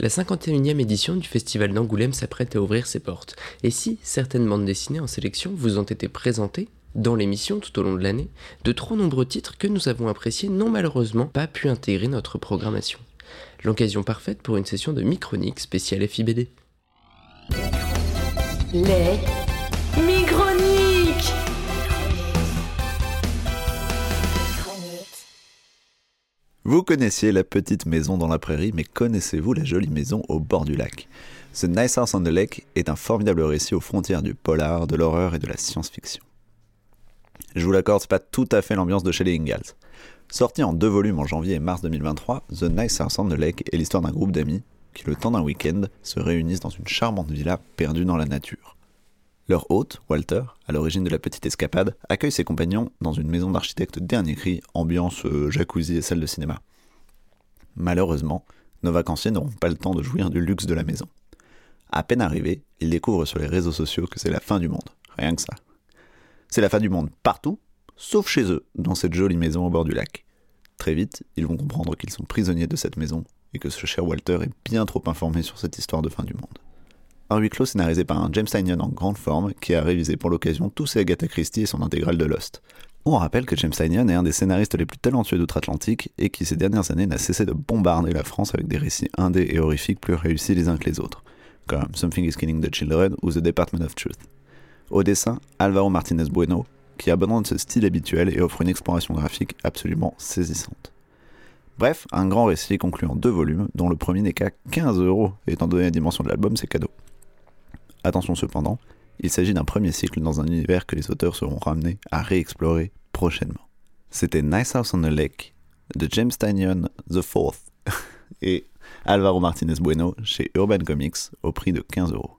La 51e édition du Festival d'Angoulême s'apprête à ouvrir ses portes. Et si certaines bandes dessinées en sélection vous ont été présentées dans l'émission tout au long de l'année, de trop nombreux titres que nous avons appréciés n'ont malheureusement pas pu intégrer notre programmation. L'occasion parfaite pour une session de micronique spéciale FIBD. Les Microniques Vous connaissiez la petite maison dans la prairie, mais connaissez-vous la jolie maison au bord du lac? Ce Nice House on the Lake est un formidable récit aux frontières du polar, de l'horreur et de la science-fiction. Je vous l'accorde, c'est pas tout à fait l'ambiance de Shelley Ingalls. Sorti en deux volumes en janvier et mars 2023, The Nice House on the Lake est l'histoire d'un groupe d'amis qui, le temps d'un week-end, se réunissent dans une charmante villa perdue dans la nature. Leur hôte, Walter, à l'origine de la petite escapade, accueille ses compagnons dans une maison d'architecte dernier cri, ambiance euh, jacuzzi et salle de cinéma. Malheureusement, nos vacanciers n'auront pas le temps de jouir du luxe de la maison. À peine arrivés, ils découvrent sur les réseaux sociaux que c'est la fin du monde. Rien que ça. C'est la fin du monde partout, sauf chez eux, dans cette jolie maison au bord du lac. Très vite, ils vont comprendre qu'ils sont prisonniers de cette maison et que ce cher Walter est bien trop informé sur cette histoire de fin du monde. Un huis clos scénarisé par un James Tynion en grande forme qui a révisé pour l'occasion tous ses Agatha Christie et son intégrale de Lost. On rappelle que James Tynion est un des scénaristes les plus talentueux d'outre-Atlantique et qui ces dernières années n'a cessé de bombarder la France avec des récits indés et horrifiques plus réussis les uns que les autres, comme Something is Killing the Children ou The Department of Truth. Au dessin, Alvaro Martinez Bueno, qui abandonne ce style habituel et offre une exploration graphique absolument saisissante. Bref, un grand récit conclu en deux volumes, dont le premier n'est qu'à 15 euros, étant donné la dimension de l'album, c'est cadeau. Attention cependant, il s'agit d'un premier cycle dans un univers que les auteurs seront ramenés à réexplorer prochainement. C'était Nice House on the Lake de James Tynion IV et Alvaro Martinez Bueno chez Urban Comics au prix de 15 euros.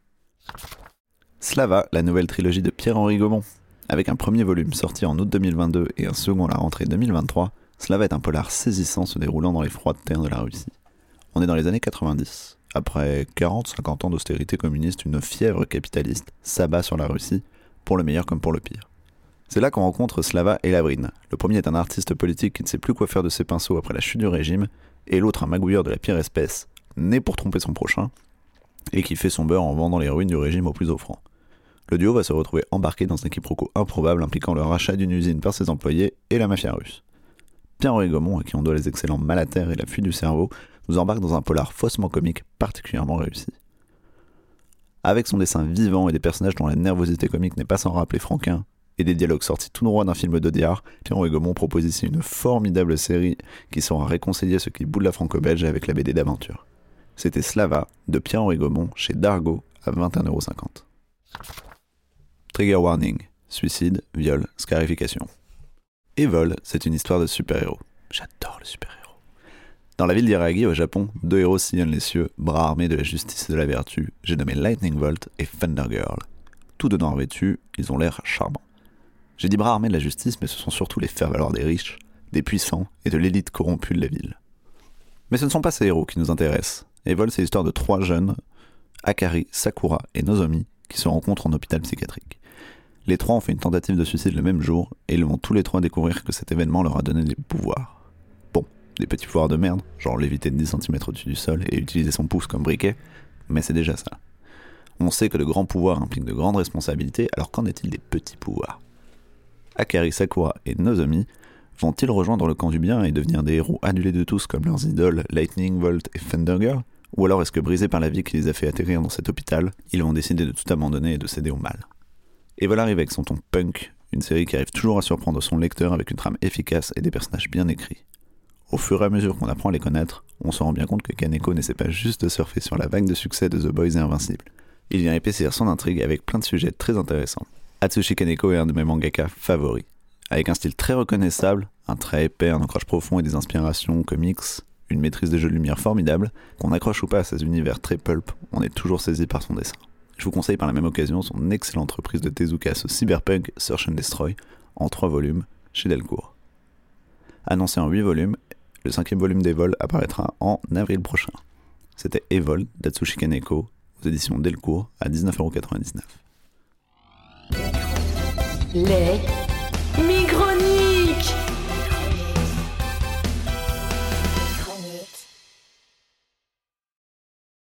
Slava, la nouvelle trilogie de Pierre-Henri Gaumont. Avec un premier volume sorti en août 2022 et un second à la rentrée 2023, Slava est un polar saisissant se déroulant dans les froides terres de la Russie. On est dans les années 90. Après 40-50 ans d'austérité communiste, une fièvre capitaliste s'abat sur la Russie, pour le meilleur comme pour le pire. C'est là qu'on rencontre Slava et Lavrine. Le premier est un artiste politique qui ne sait plus quoi faire de ses pinceaux après la chute du régime, et l'autre un magouilleur de la pire espèce, né pour tromper son prochain, et qui fait son beurre en vendant les ruines du régime au plus offrant. Le duo va se retrouver embarqué dans un quiproquo improbable impliquant le rachat d'une usine par ses employés et la mafia russe. Pierre-Henri Gaumont, à qui on doit les excellents Mal à terre et la fuite du cerveau, nous embarque dans un polar faussement comique particulièrement réussi. Avec son dessin vivant et des personnages dont la nervosité comique n'est pas sans rappeler Franquin, et des dialogues sortis tout droit d'un film d'Audiard, Pierre-Henri Gaumont propose ici une formidable série qui saura réconcilier ce qui bout de la franco-belge avec la BD d'aventure. C'était Slava de Pierre-Henri Gaumont chez Dargo à 21,50€. Trigger warning, suicide, viol, scarification. Evol, c'est une histoire de super-héros. J'adore le super-héros. Dans la ville d'Iragi, au Japon, deux héros sillonnent les cieux, bras armés de la justice et de la vertu. J'ai nommé Lightning Bolt et Thunder Girl. Tous de noir vêtus, ils ont l'air charmants. J'ai dit bras armés de la justice, mais ce sont surtout les faire-valoir des riches, des puissants et de l'élite corrompue de la ville. Mais ce ne sont pas ces héros qui nous intéressent. Evol, c'est l'histoire de trois jeunes, Akari, Sakura et Nozomi, qui se rencontrent en hôpital psychiatrique. Les trois ont fait une tentative de suicide le même jour, et ils vont tous les trois découvrir que cet événement leur a donné des pouvoirs. Des petits pouvoirs de merde, genre léviter de 10 cm au-dessus du sol et utiliser son pouce comme briquet, mais c'est déjà ça. On sait que de grands pouvoirs impliquent de grandes responsabilités, alors qu'en est-il des petits pouvoirs? Akari, Sakura et Nozomi vont-ils rejoindre le camp du bien et devenir des héros annulés de tous comme leurs idoles Lightning Bolt et Thunder Girl Ou alors est-ce que brisés par la vie qui les a fait atterrir dans cet hôpital, ils vont décider de tout abandonner et de céder au mal? Et voilà arrive avec son ton punk, une série qui arrive toujours à surprendre son lecteur avec une trame efficace et des personnages bien écrits. Au fur et à mesure qu'on apprend à les connaître, on se rend bien compte que Kaneko n'essaie pas juste de surfer sur la vague de succès de The Boys et Invincible. Il vient épaissir son intrigue avec plein de sujets très intéressants. Atsushi Kaneko est un de mes mangaka favoris. Avec un style très reconnaissable, un trait épais, un ancrage profond et des inspirations comics, une maîtrise des jeux de lumière formidable, qu'on accroche ou pas à ses univers très pulp, on est toujours saisi par son dessin. Je vous conseille par la même occasion son excellente reprise de Tezuka ce Cyberpunk Search and Destroy en 3 volumes chez Delcourt. Annoncé en 8 volumes, le cinquième volume d'Evol apparaîtra en avril prochain. C'était Evol d'Atsushi Kaneko aux éditions Delcourt à 19,99€. Les Microniques